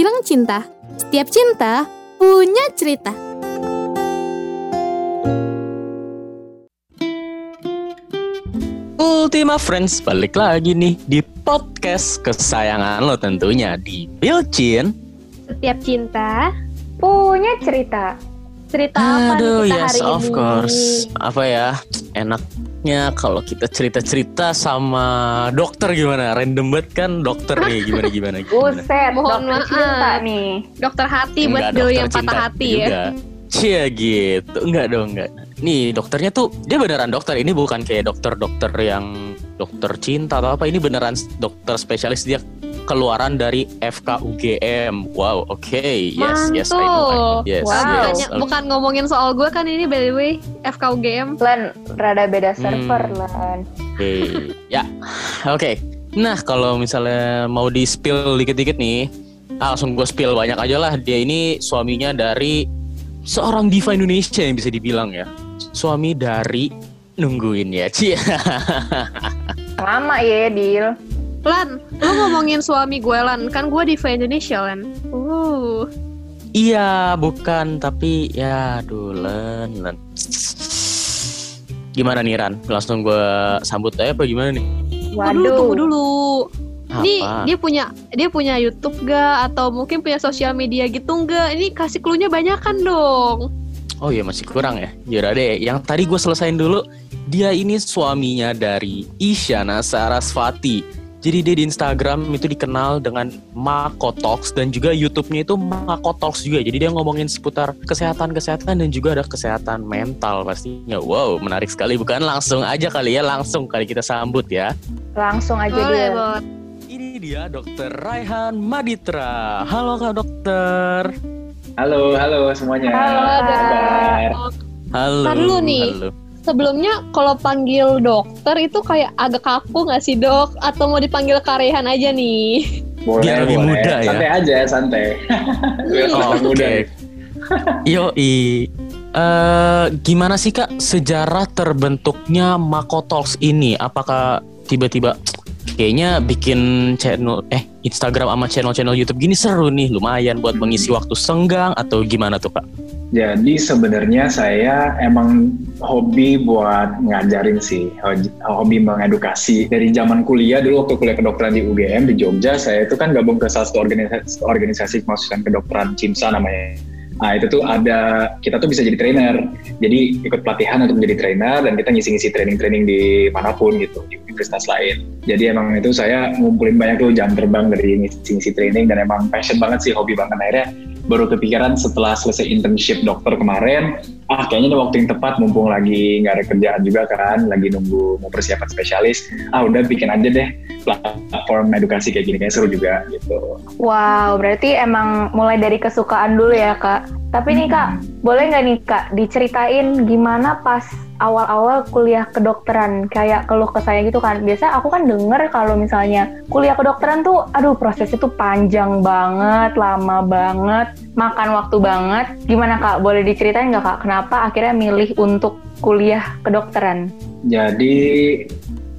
bilang cinta. Setiap cinta punya cerita. Ultima Friends balik lagi nih di podcast kesayangan lo tentunya di Bilcin. Setiap cinta punya cerita. Cerita apa Aduh, nih kita yes hari of ini? course. Apa ya? Enaknya kalau kita cerita-cerita sama dokter gimana? Random banget kan dokter nih gimana gimana gimana. Buset, Mohon dokter cinta maaf. nih. Dokter hati buat dokter yang patah cinta hati ya. juga. Cia gitu. Enggak dong, enggak. Nih, dokternya tuh dia beneran dokter. Ini bukan kayak dokter-dokter yang dokter cinta atau apa. Ini beneran dokter spesialis dia keluaran dari FKUGM. Wow, oke. Yes, yes, I know, I know. Mantul. Yes, Wow. yes. Bukannya- bukan ngomongin soal gue kan ini by the way FKUGM. Len, rada beda server, Hmm. Len. Oke. ya. Oke. Nah, kalau misalnya mau di spill dikit-dikit nih, ah, langsung gue spill banyak aja lah. Dia ini suaminya dari seorang diva Indonesia yang bisa dibilang ya. Suami dari nungguin ya, Cie. Lama ya, Dil. Lan, lu ngomongin suami gue Lan, kan gue di Indonesia Lan. Uh, iya, bukan, tapi ya aduh, Len, Len. Gimana nih Ran? Langsung gue sambut aja apa gimana nih? tunggu dulu, tunggu dulu. Ini Apa? dia punya dia punya YouTube gak atau mungkin punya sosial media gitu enggak? Ini kasih clue-nya banyakan dong. Oh iya masih kurang ya. Yaudah deh, yang tadi gue selesain dulu. Dia ini suaminya dari Isyana Sarasvati. Jadi dia di Instagram itu dikenal dengan Mako Talks dan juga YouTube-nya itu Mako Talks juga. Jadi dia ngomongin seputar kesehatan-kesehatan dan juga ada kesehatan mental pastinya. Wow, menarik sekali. Bukan langsung aja kali ya, langsung kali kita sambut ya. Langsung aja, Boleh. Bot. Ini dia Dokter Raihan Maditra. Halo Kak Dokter. Halo, halo semuanya. Halo, Apa Kak. kabar? Halo. Ntar dulu nih. halo. Sebelumnya kalau panggil dokter itu kayak agak kaku nggak sih dok? Atau mau dipanggil karehan aja nih? Boleh, Biar lebih boleh. muda ya. Santai aja, santai. Biar Oh, kelihatan muda. oke. Yo Eh gimana sih kak sejarah terbentuknya Mako Talks ini? Apakah tiba-tiba kayaknya bikin channel eh Instagram sama channel-channel YouTube gini seru nih, lumayan buat mengisi waktu senggang atau gimana tuh kak? Jadi sebenarnya saya emang hobi buat ngajarin sih, hobi mengedukasi. Dari zaman kuliah dulu waktu kuliah kedokteran di UGM di Jogja, saya itu kan gabung ke salah satu organisasi, organisasi kemahasiswaan kedokteran CIMSA namanya. Nah itu tuh ada, kita tuh bisa jadi trainer. Jadi ikut pelatihan untuk menjadi trainer dan kita ngisi-ngisi training-training di mana pun gitu, di universitas lain. Jadi emang itu saya ngumpulin banyak tuh jam terbang dari ngisi-ngisi training dan emang passion banget sih, hobi banget. Akhirnya baru kepikiran setelah selesai internship dokter kemarin, ah kayaknya ini waktu yang tepat mumpung lagi nggak ada kerjaan juga kan, lagi nunggu mau persiapan spesialis, ah udah bikin aja deh platform edukasi kayak gini, kayak seru juga gitu. Wow, berarti emang mulai dari kesukaan dulu ya, Kak. Tapi nih, Kak, boleh nggak nih, Kak, diceritain gimana pas awal-awal kuliah kedokteran? Kayak keluh kesah gitu kan. Biasa aku kan denger kalau misalnya kuliah kedokteran tuh, aduh prosesnya tuh panjang banget, lama banget, makan waktu banget. Gimana, Kak? Boleh diceritain nggak, Kak, kenapa akhirnya milih untuk kuliah kedokteran? Jadi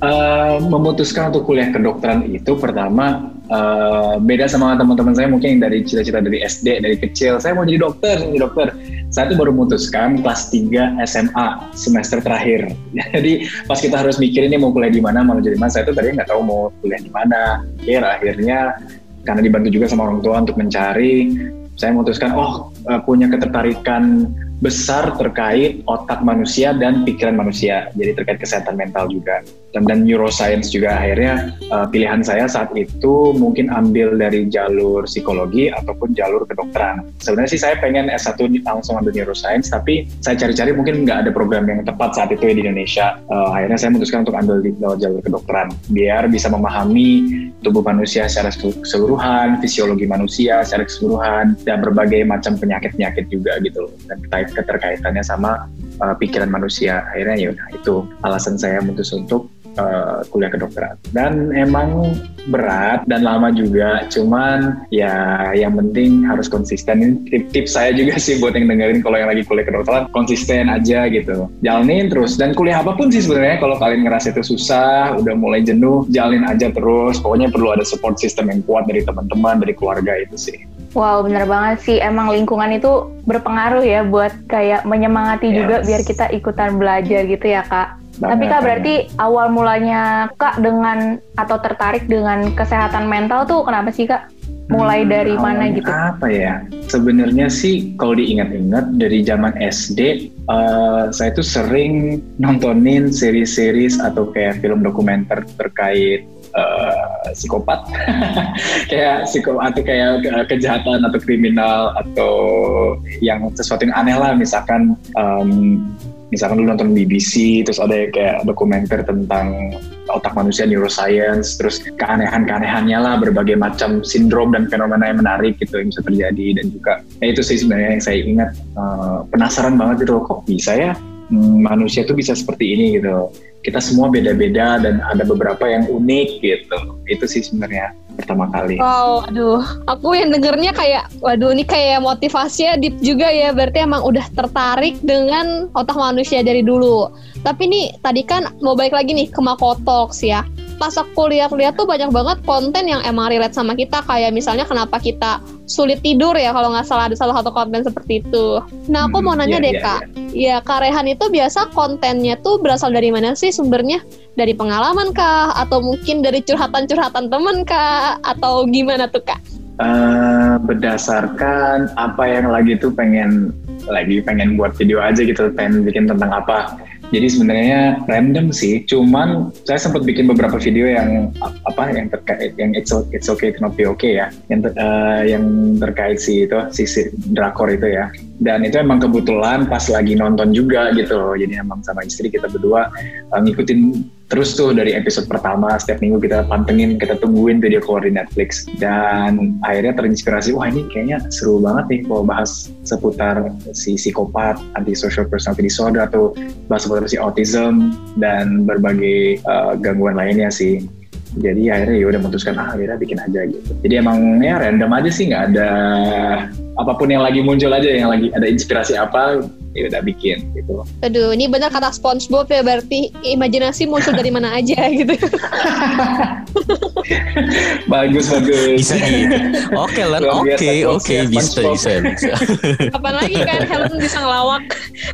eh, memutuskan untuk kuliah kedokteran itu pertama eh, beda sama teman-teman saya mungkin dari cita-cita dari SD dari kecil saya mau jadi dokter, jadi dokter. Saya tuh baru memutuskan kelas 3 SMA semester terakhir. Jadi pas kita harus mikir ini mau kuliah di mana, mau jadi mana, saya tuh tadi nggak tahu mau kuliah di mana. Akhir akhirnya karena dibantu juga sama orang tua untuk mencari, saya memutuskan oh eh, punya ketertarikan besar terkait otak manusia dan pikiran manusia. Jadi terkait kesehatan mental juga dan, dan neuroscience juga akhirnya uh, pilihan saya saat itu mungkin ambil dari jalur psikologi ataupun jalur kedokteran. Sebenarnya sih saya pengen S1 langsung ambil neuroscience tapi saya cari-cari mungkin nggak ada program yang tepat saat itu ya di Indonesia. Uh, akhirnya saya memutuskan untuk ambil di jalur kedokteran biar bisa memahami tubuh manusia secara keseluruhan, fisiologi manusia secara keseluruhan dan berbagai macam penyakit-penyakit juga gitu. Dan keterkaitannya sama uh, pikiran manusia. Akhirnya ya itu alasan saya memutus untuk uh, kuliah kedokteran. Dan emang berat dan lama juga, cuman ya yang penting harus konsisten. Ini tip-tips saya juga sih buat yang dengerin kalau yang lagi kuliah kedokteran, konsisten aja gitu. Jalanin terus dan kuliah apa pun sih sebenarnya kalau kalian ngerasa itu susah, udah mulai jenuh, jalin aja terus. Pokoknya perlu ada support system yang kuat dari teman-teman, dari keluarga itu sih. Wow, bener banget sih. Emang lingkungan itu berpengaruh ya buat kayak menyemangati juga Yes. biar kita ikutan belajar gitu ya, Kak. Tapi Kak berarti awal mulanya Kak dengan atau tertarik dengan kesehatan mental tuh kenapa sih Kak? Mulai Hmm, dari mana gitu? Apa ya? Sebenarnya sih kalau diingat-ingat dari zaman SD, eh, saya tuh sering nontonin seri-series atau kayak film dokumenter terkait eh, psikopat, kayak psikopat atau kayak ke- kejahatan atau kriminal atau yang sesuatu yang aneh lah, misalkan em, misalkan dulu nonton BBC terus ada kayak dokumenter tentang otak manusia neuroscience terus keanehan-keanehannya lah berbagai macam sindrom dan fenomena yang menarik gitu yang bisa terjadi. Dan juga ya itu sih sebenarnya yang saya ingat eh, penasaran banget gitu kok bisa ya manusia tuh bisa seperti ini gitu. Kita semua beda-beda dan ada beberapa yang unik gitu. Itu sih sebenarnya pertama kali. Wow, aduh, aku yang dengernya kayak, waduh ini kayak motivasinya deep juga ya, berarti emang udah tertarik dengan otak manusia dari dulu. Tapi nih, tadi kan mau balik lagi nih ke Makotox ya. Pas aku lihat-lihat tuh banyak banget konten yang emang relate sama kita, kayak misalnya kenapa kita sulit tidur ya, kalau nggak salah ada salah satu konten seperti itu. Nah, aku mau Hmm, nanya iya, deh iya, kak, ya Kak Rehan itu biasa kontennya tuh berasal dari mana sih sumbernya? Dari pengalaman kah? Atau mungkin dari curhatan-curhatan temen kah? Atau gimana tuh kak? Eh, berdasarkan apa yang lagi tuh pengen lagi pengen buat video aja gitu pengen bikin tentang apa jadi sebenarnya random sih. Cuman saya sempat bikin beberapa video yang apa yang terkait yang it's, it's okay to not be okay ya. Yang ter- eh, yang terkait si itu si, drakor itu ya. Dan itu emang kebetulan pas lagi nonton juga gitu. Jadi emang sama istri kita berdua eh, ngikutin terus tuh dari episode pertama setiap minggu kita pantengin kita tungguin video keluar di Netflix. Dan akhirnya terinspirasi wah ini kayaknya seru banget nih kalau bahas seputar si psikopat antisocial personality disorder atau bahas seputar si autism dan berbagai uh, gangguan lainnya sih. Jadi akhirnya ya udah memutuskan ah akhirnya bikin aja gitu. Jadi emang ya random aja sih nggak ada apa pun yang lagi muncul aja yang lagi ada inspirasi apa ya udah bikin gitu Aduh, ini benar kata SpongeBob ya berarti imajinasi muncul dari mana aja gitu. bagus bagus Bisa gitu. Oke Luar oke oke bisa bisa bisa. Kapan lagi kan Helen bisa ngelawak.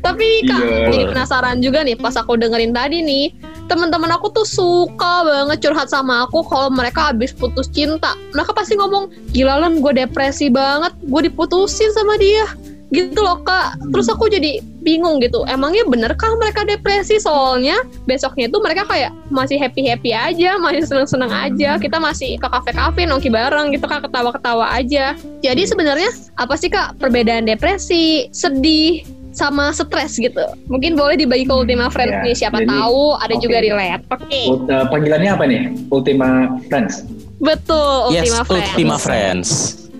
Tapi Kak, Iya. jadi penasaran juga nih pas aku dengerin tadi nih, teman-teman aku tuh suka banget curhat sama aku kalau mereka habis putus cinta. Mereka pasti ngomong, "Gila Len, gue depresi banget, gue diputusin sama dia." Gitu loh Kak. Terus aku jadi bingung gitu. Emangnya benerkah mereka depresi? Soalnya besoknya tuh mereka kayak masih happy-happy aja, masih seneng-seneng aja. Kita masih ke kafe-kafe nongki bareng gitu Kak, ketawa-ketawa aja. Jadi sebenarnya apa sih Kak perbedaan depresi, sedih, sama stres gitu. Mungkin boleh dibagi ke Ultima Friends ya. nih, siapa Jadi, tahu ada oke. juga relate. Oke, Ult- uh, panggilannya apa nih? Ultima Friends. betul yes, Ultima Friends. Ultima Friends.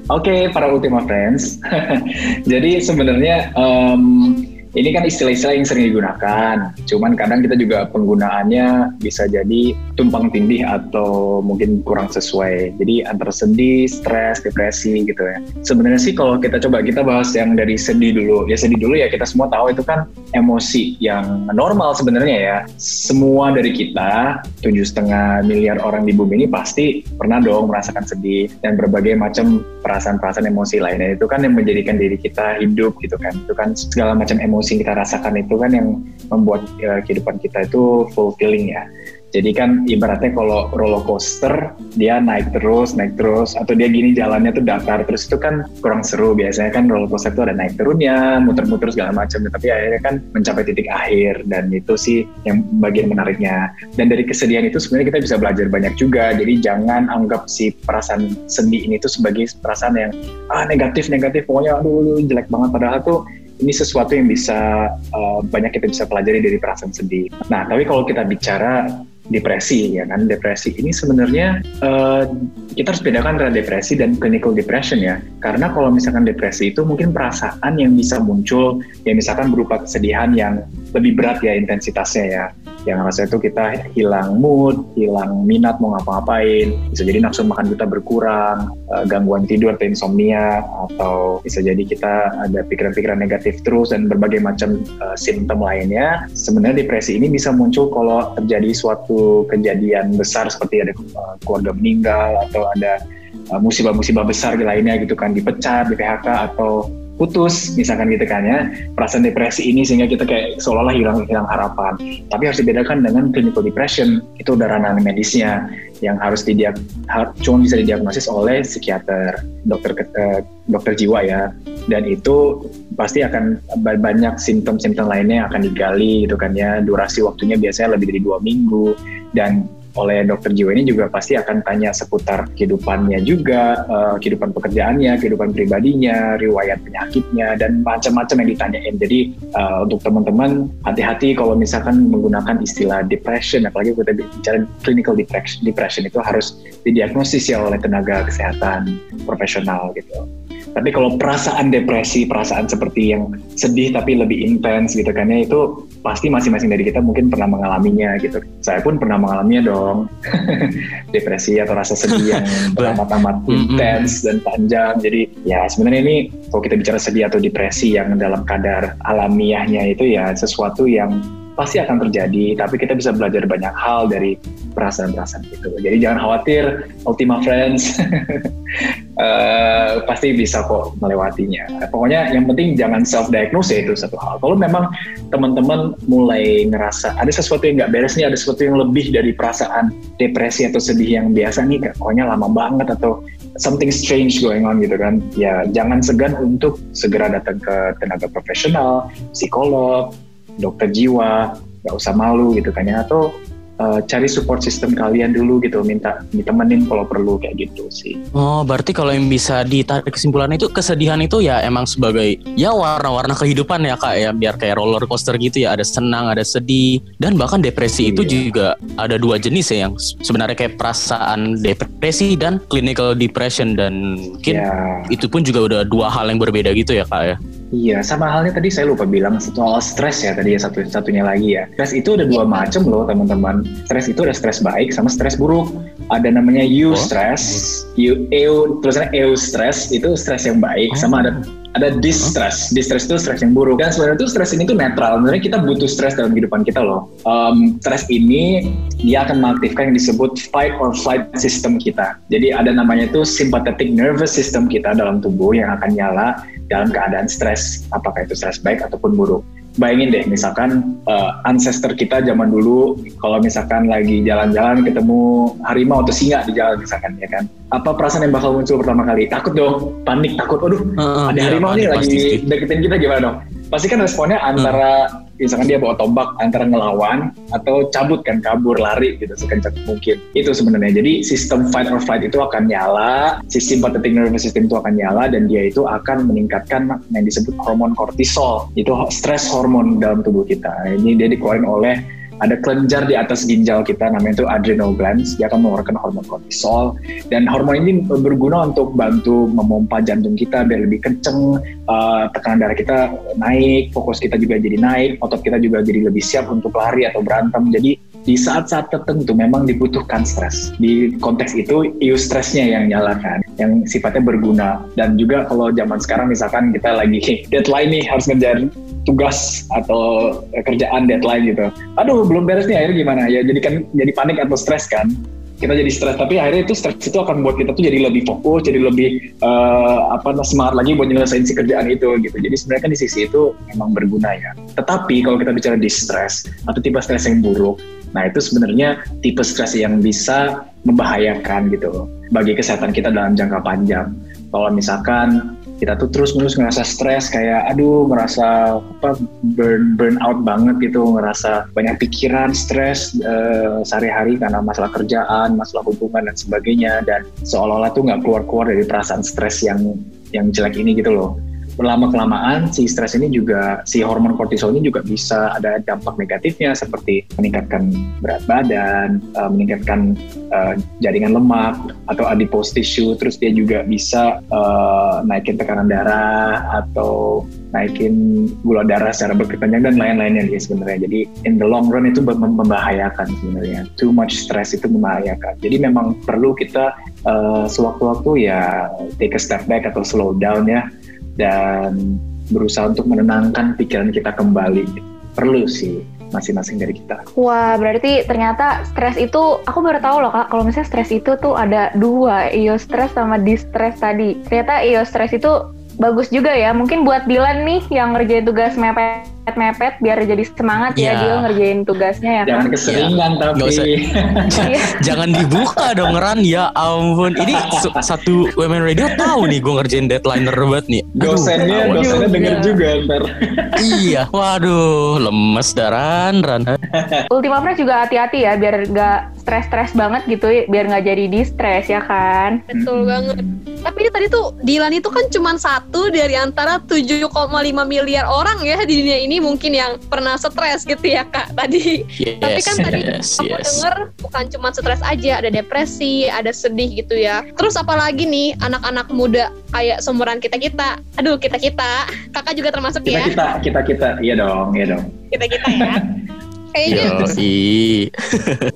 Oke, para Ultima Friends. Jadi sebenarnya em, ini kan istilah-istilah yang sering digunakan. Cuman kadang kita juga penggunaannya bisa jadi tumpang tindih atau mungkin kurang sesuai. Jadi antara sedih, stres, depresi gitu ya. Sebenarnya sih kalau kita coba kita bahas yang dari sedih dulu. Ya sedih dulu ya kita semua tahu itu kan emosi yang normal sebenarnya ya. Semua dari kita tujuh setengah miliar orang di bumi ini pasti pernah dong merasakan sedih dan berbagai macam perasaan-perasaan emosi lainnya itu kan yang menjadikan diri kita hidup gitu kan itu kan segala macam emosi yang kita rasakan itu kan yang membuat eh, kehidupan kita itu fulfilling ya. Jadi kan ibaratnya kalau roller coaster dia naik terus naik terus atau dia gini jalannya tuh datar terus itu kan kurang seru. Biasanya kan roller coaster itu ada naik turunnya muter-muter segala macam tapi akhirnya kan mencapai titik akhir dan itu sih yang bagian menariknya. Dan dari kesedihan itu sebenarnya kita bisa belajar banyak juga. Jadi jangan anggap si perasaan sedih ini tuh sebagai perasaan yang ah negatif negatif pokoknya aduh jelek banget. Padahal tuh ini sesuatu yang bisa uh, banyak kita bisa pelajari dari perasaan sedih. Nah, tapi kalau kita bicara depresi ya kan? Depresi ini sebenarnya uh, kita harus bedakan antara depresi dan clinical depression ya. Karena kalau misalkan depresi itu mungkin perasaan yang bisa muncul ya misalkan berupa kesedihan yang lebih berat ya intensitasnya ya yang rasa itu kita hilang mood, hilang minat mau ngapa-ngapain, bisa jadi nafsu makan kita berkurang, uh, gangguan tidur atau insomnia, atau bisa jadi kita ada pikiran-pikiran negatif terus dan berbagai macam uh, simptom lainnya. Sebenarnya depresi ini bisa muncul kalau terjadi suatu kejadian besar seperti ada uh, keluarga meninggal atau ada musibah-musibah besar lainnya gitu kan dipecat, di PHK atau putus. Misalkan gitu kan ya perasaan depresi ini sehingga kita kayak seolah-olah hilang hilang harapan. Tapi harus dibedakan dengan clinical depression itu udah ranah medisnya yang harus didiag cuma bisa didiagnosis oleh psikiater dokter uh, dokter jiwa ya. Dan itu pasti akan banyak simptom-simptom lainnya yang akan digali gitu kan ya. Durasi waktunya biasanya lebih dari dua minggu. Dan oleh dokter jiwa ini juga pasti akan tanya seputar kehidupannya juga, uh, kehidupan pekerjaannya, kehidupan pribadinya, riwayat penyakitnya, dan macam-macam yang ditanyain. Jadi uh, untuk teman-teman hati-hati kalau misalkan menggunakan istilah depression, apalagi kita bicara clinical depression, depression itu harus didiagnosis ya oleh tenaga kesehatan profesional gitu. Tapi kalau perasaan depresi, perasaan seperti yang sedih tapi lebih intens gitu kan ya itu pasti masing-masing dari kita mungkin pernah mengalaminya gitu. Saya pun pernah mengalaminya dong. depresi atau rasa sedih yang amat-amat intens dan panjang. Jadi ya sebenarnya ini kalau kita bicara sedih atau depresi yang dalam kadar alamiahnya itu ya sesuatu yang pasti akan terjadi, tapi kita bisa belajar banyak hal dari perasaan-perasaan itu. Jadi jangan khawatir, Ultima Friends uh, pasti bisa kok melewatinya. Pokoknya yang penting jangan self-diagnose itu satu hal. Kalau memang teman-teman mulai ngerasa ada sesuatu yang nggak beres nih, ada sesuatu yang lebih dari perasaan depresi atau sedih yang biasa nih, pokoknya lama banget atau something strange going on gitu kan, ya jangan segan untuk segera datang ke tenaga profesional, psikolog, dokter jiwa nggak usah malu gitu kan ya. Atau uh, cari support system kalian dulu gitu minta ditemenin kalau perlu kayak gitu sih. Oh berarti kalau yang bisa ditarik kesimpulan itu kesedihan itu ya emang sebagai ya warna-warna kehidupan ya kak ya. Biar kayak roller coaster gitu ya ada senang ada sedih. Dan bahkan depresi itu iya. juga ada dua jenis ya yang sebenarnya kayak perasaan depresi dan clinical depression. Dan mungkin yeah. itu pun juga udah dua hal yang berbeda gitu ya kak ya Iya, sama halnya tadi saya lupa bilang soal stres ya tadi ya satu satunya lagi ya. Stres itu ada dua macam loh teman-teman. Stres itu ada stres baik sama stres buruk. Ada namanya eustress, oh. eu, eu tulisannya eustress itu stres yang baik, oh. sama ada ada distress. Distress itu stres yang buruk. Dan sebenarnya itu stres ini tuh netral. Sebenarnya kita butuh stres dalam kehidupan kita loh. Um, stres ini dia akan mengaktifkan yang disebut fight or flight system kita. Jadi ada namanya itu sympathetic nervous system kita dalam tubuh yang akan nyala dalam keadaan stres, apakah itu stres baik ataupun buruk. Bayangin deh, misalkan uh, ancestor kita zaman dulu, kalau misalkan lagi jalan-jalan ketemu harimau atau singa di jalan misalkan, ya kan? Apa perasaan yang bakal muncul pertama kali? Takut dong, panik, takut. Aduh, uh, ada iya, harimau nih lagi deketin kita gimana dong? Pasti kan responnya antara uh misalkan dia bawa tombak antara ngelawan atau cabut kan kabur lari gitu sekencang mungkin. Itu sebenarnya. Jadi sistem fight or flight itu akan nyala sistem sympathetic nervous system itu akan nyala dan dia itu akan meningkatkan yang disebut hormon kortisol. Itu stress hormon dalam tubuh kita. Ini dia dikeluarkan oleh ada kelenjar di atas ginjal kita namanya itu adrenal glands. Dia akan mengeluarkan hormon kortisol. Dan hormon ini berguna untuk bantu memompa jantung kita biar lebih kenceng uh, tekanan darah kita naik fokus kita juga jadi naik otot kita juga jadi lebih siap untuk lari atau berantem. Jadi di saat-saat tertentu memang dibutuhkan stres. Di konteks itu, stresnya yang nyalakan, yang sifatnya berguna. Dan juga kalau zaman sekarang misalkan kita lagi deadline nih harus ngejar tugas atau kerjaan deadline gitu. Aduh belum beres nih akhirnya gimana ya jadi kan jadi panik atau stres kan kita jadi stres tapi akhirnya itu stres itu akan buat kita tuh jadi lebih fokus jadi lebih uh, apa semangat lagi buat nyelesain si kerjaan itu gitu jadi sebenarnya kan di sisi itu memang berguna ya tetapi kalau kita bicara di stres atau tipe stres yang buruk nah itu sebenarnya tipe stres yang bisa membahayakan gitu bagi kesehatan kita dalam jangka panjang. Kalau misalkan kita tuh terus menerus ngerasa stres kayak aduh merasa apa burn burn out banget gitu ngerasa banyak pikiran stres uh, sehari-hari karena masalah kerjaan masalah hubungan dan sebagainya dan seolah-olah tuh nggak keluar-keluar dari perasaan stres yang yang jelek ini gitu loh berlama kelamaan si stres ini juga si hormon kortisol ini juga bisa ada dampak negatifnya seperti meningkatkan berat badan, uh, meningkatkan uh, jaringan lemak atau adipose tissue, terus dia juga bisa uh, naikin tekanan darah atau naikin gula darah secara berkepanjang dan lain-lainnya dia sebenarnya. Jadi in the long run itu membahayakan sebenarnya. Too much stress itu membahayakan. Jadi memang perlu kita uh, sewaktu-waktu ya take a step back atau slow down ya dan berusaha untuk menenangkan pikiran kita kembali perlu sih masing-masing dari kita. Wah, berarti ternyata stres itu aku baru tahu loh kak. Kalau misalnya stres itu tuh ada dua, eustress sama distress tadi. Ternyata eustress itu bagus juga ya. Mungkin buat Dilan nih yang ngerjain tugas mepet mepet biar jadi semangat ya Ya. dia ngerjain tugasnya ya Jangan kan. keseringan tapi. Nggak usah. Iya. Jangan dibuka dong Ran ya ampun. Ini su- satu Women Radio tahu nih gue ngerjain deadline banget nih. Aduh, Dosennya, dosennya denger juga. juga ntar. Iya, waduh, lemes daran Ran. Ultima Friends juga hati-hati ya biar nggak stres-stres banget gitu biar nggak jadi distress ya kan. Betul Mm-mm. banget. Tapi ini tadi tuh Dilan itu kan cuma satu dari antara 7,5 miliar orang ya di dunia ini mungkin yang pernah stres gitu ya kak tadi. Yes, Tapi kan tadi yes, aku yes. denger bukan cuma stres aja, ada depresi, ada sedih gitu ya. Terus apalagi nih anak-anak muda kayak seumuran kita kita. Aduh kita kita, kakak juga termasuk Kita ya. kita kita kita, iya dong, iya dong. Kita kita ya. Kayaknya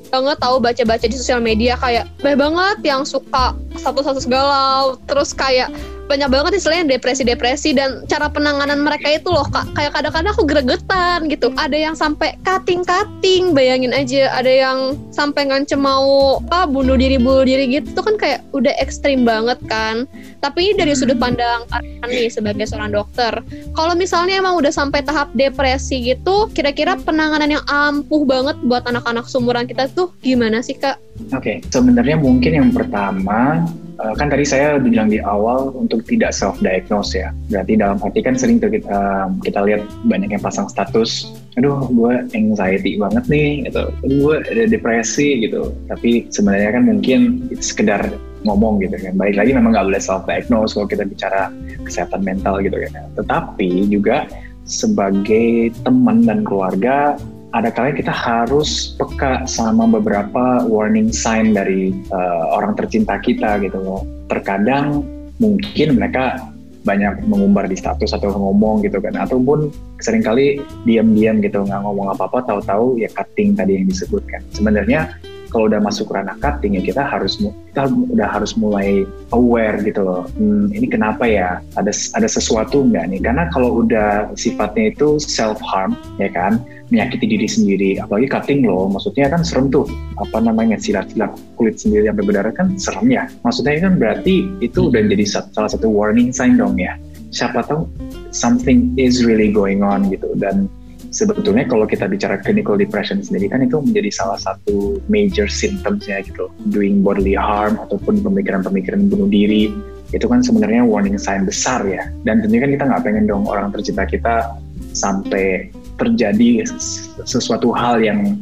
banget tahu baca-baca di sosial media kayak banyak banget yang suka status-status galau terus kayak banyak banget istilahnya depresi-depresi dan cara penanganan mereka itu loh kak. Kayak kadang-kadang aku gregetan gitu. Ada yang sampai cutting-cutting bayangin aja. Ada yang sampai ngancem mau ah bunuh diri bunuh diri gitu. Itu kan kayak udah ekstrim banget kan. Tapi ini dari sudut pandang Arkan nih sebagai seorang dokter kalau misalnya emang udah sampai tahap depresi gitu kira-kira penanganan yang ampuh banget buat anak-anak seumuran kita tuh gimana sih kak? Oke, sebenarnya mungkin yang pertama eh, kan tadi saya bilang di awal untuk tidak self diagnose ya. Berarti dalam arti kan sering kita, kita lihat banyak yang pasang status, aduh gue anxiety banget nih, gitu. gue ada depresi gitu. Tapi sebenarnya kan mungkin sekedar ngomong gitu kan. Baik lagi memang nggak boleh self diagnose kalau kita bicara kesehatan mental gitu kan. Tetapi juga sebagai teman dan keluarga ada kalanya kita harus peka sama beberapa warning sign dari uh, orang tercinta kita gitu loh. Terkadang mungkin mereka banyak mengumbar di status atau ngomong gitu kan ataupun sering kali diam-diam gitu nggak ngomong apa-apa tahu-tahu ya cutting tadi yang disebutkan sebenarnya kalau udah masuk ranah cutting ya kita harus kita udah harus mulai aware gitu loh. Hmm, ini kenapa ya? Ada ada sesuatu nggak nih? Karena kalau udah sifatnya itu self harm ya kan? Menyakiti diri sendiri. Apalagi cutting loh maksudnya kan serem tuh. Apa namanya? Silat-silat kulit sendiri sampai berdarah kan serem ya. Maksudnya kan berarti itu udah jadi salah satu warning sign dong ya. Siapa tahu something is really going on gitu. Dan sebetulnya kalau kita bicara clinical depression sendiri kan itu menjadi salah satu major symptomsnya gitu. Doing bodily harm ataupun pemikiran-pemikiran bunuh diri itu kan sebenarnya warning sign besar ya. Dan tentunya kan kita nggak pengen dong orang tercinta kita sampai terjadi ses- sesuatu hal yang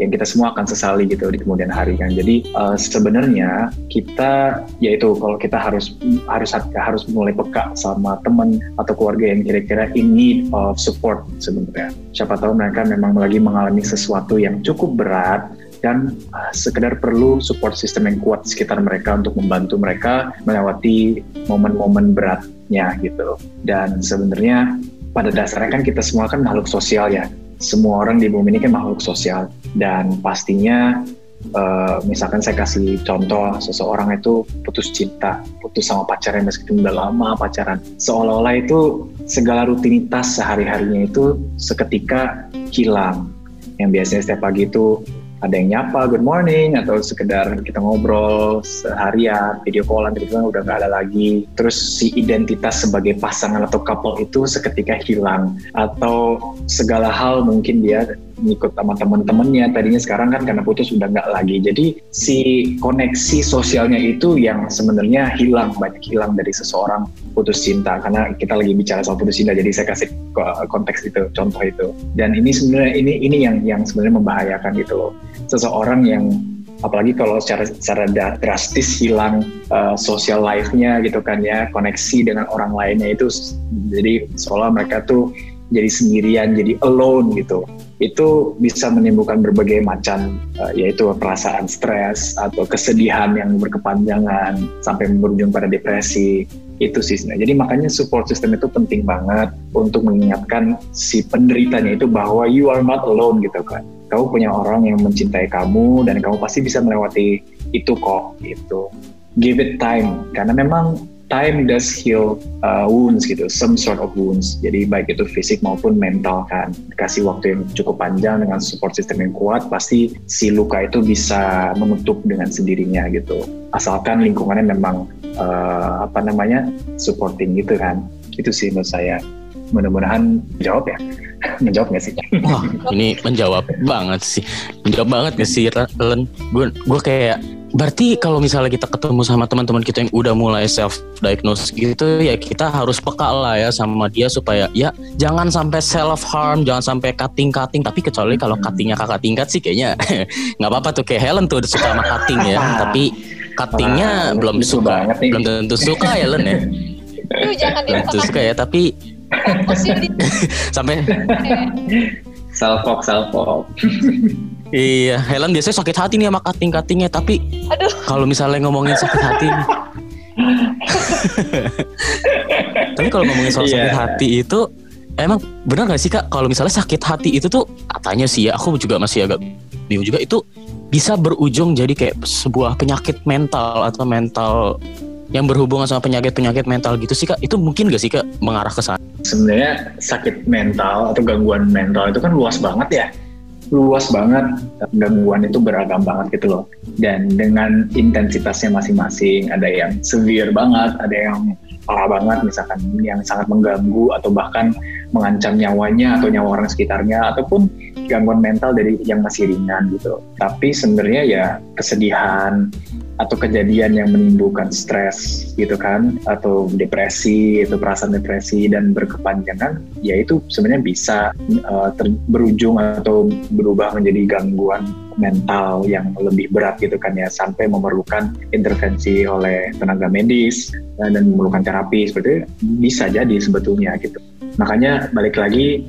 yang kita semua akan sesali gitu di kemudian hari kan. Jadi eh, sebenarnya kita yaitu kalau kita harus harus harus mulai peka sama teman atau keluarga yang kira-kira in need of support sebenarnya. Siapa tahu mereka memang lagi mengalami sesuatu yang cukup berat dan eh, sekedar perlu support system yang kuat sekitar mereka untuk membantu mereka melewati momen-momen beratnya gitu. Dan sebenarnya pada dasarnya kan kita semua kan makhluk sosial ya. Semua orang di bumi ini kan makhluk sosial dan pastinya eh, misalkan saya kasih contoh seseorang itu putus cinta, putus sama pacarnya meskipun udah lama pacaran, seolah-olah itu segala rutinitas sehari-harinya itu seketika hilang. Yang biasanya setiap pagi itu ada yang nyapa good morning atau sekedar kita ngobrol seharian video callan gitu kan udah nggak ada lagi. Terus si identitas sebagai pasangan atau couple itu seketika hilang. Atau segala hal mungkin dia ngikut sama teman-temannya tadinya sekarang kan karena putus udah nggak lagi. Jadi si koneksi sosialnya itu yang sebenarnya hilang banyak hilang dari seseorang putus cinta. Karena kita lagi bicara soal putus cinta jadi saya kasih ko- konteks itu contoh itu. Dan ini sebenarnya ini ini yang yang sebenarnya membahayakan gitu loh. Seseorang yang apalagi kalau secara secara drastis hilang uh, social life-nya gitu kan ya koneksi dengan orang lainnya itu jadi seolah mereka tuh jadi sendirian jadi alone gitu itu bisa menimbulkan berbagai macam uh, yaitu perasaan stres atau kesedihan yang berkepanjangan sampai berujung pada depresi itu sih sebenarnya. Jadi makanya support system itu penting banget untuk mengingatkan si penderitanya itu bahwa you are not alone gitu kan. Kamu punya orang yang mencintai kamu dan kamu pasti bisa melewati itu kok gitu. Give it time karena memang time does heal uh, wounds gitu, some sort of wounds. Jadi baik itu fisik maupun mental kan. Kasih waktu yang cukup panjang dengan support system yang kuat, pasti si luka itu bisa menutup dengan sendirinya gitu. Asalkan lingkungannya memang uh, apa namanya supporting gitu kan. Itu sih menurut saya. Mudah-mudahan jawab ya. Menjawab nggak sih? Wah, ini menjawab banget sih. Menjawab banget gak sih, Len? Gue kayak Berarti kalau misalnya kita ketemu sama teman-teman kita yang udah mulai self diagnose gitu ya kita harus peka lah ya sama dia supaya ya jangan sampai self harm, jangan sampai cutting cutting tapi kecuali kalau cuttingnya kakak tingkat sih kayaknya nggak apa-apa tuh. Kayak Helen tuh suka sama cutting ya, tapi cuttingnya Wah, belum suka, belum tentu suka ya Len ya. Jangan Belum tentu suka ya tapi difokus di sampai self talk, self talk. Iya, Helen biasanya sakit hati nih sama cutting-cuttingnya, tapi Aduh. kalau misalnya ngomongin sakit hati nih. tapi kalau ngomongin soal Iya. sakit hati itu emang benar gak sih kak kalau misalnya sakit hati itu tuh katanya sih ya aku juga masih agak bingung juga itu bisa berujung jadi kayak sebuah penyakit mental atau mental yang berhubungan sama penyakit-penyakit mental gitu sih kak itu mungkin gak sih kak mengarah ke sana sebenarnya sakit mental atau gangguan mental itu kan luas banget ya luas banget gangguan itu beragam banget gitu loh. Dan dengan intensitasnya masing-masing ada yang severe banget ada yang parah banget misalkan yang sangat mengganggu atau bahkan mengancam nyawanya atau nyawa orang sekitarnya ataupun gangguan mental dari yang masih ringan gitu. Tapi sebenarnya ya kesedihan atau kejadian yang menimbulkan stres gitu kan atau depresi itu perasaan depresi dan berkepanjangan ya itu sebenarnya bisa uh, ter- berujung atau berubah menjadi gangguan mental yang lebih berat gitu kan ya. Sampai memerlukan intervensi oleh tenaga medis uh, dan memerlukan terapi. Seperti itu bisa jadi sebetulnya gitu makanya balik lagi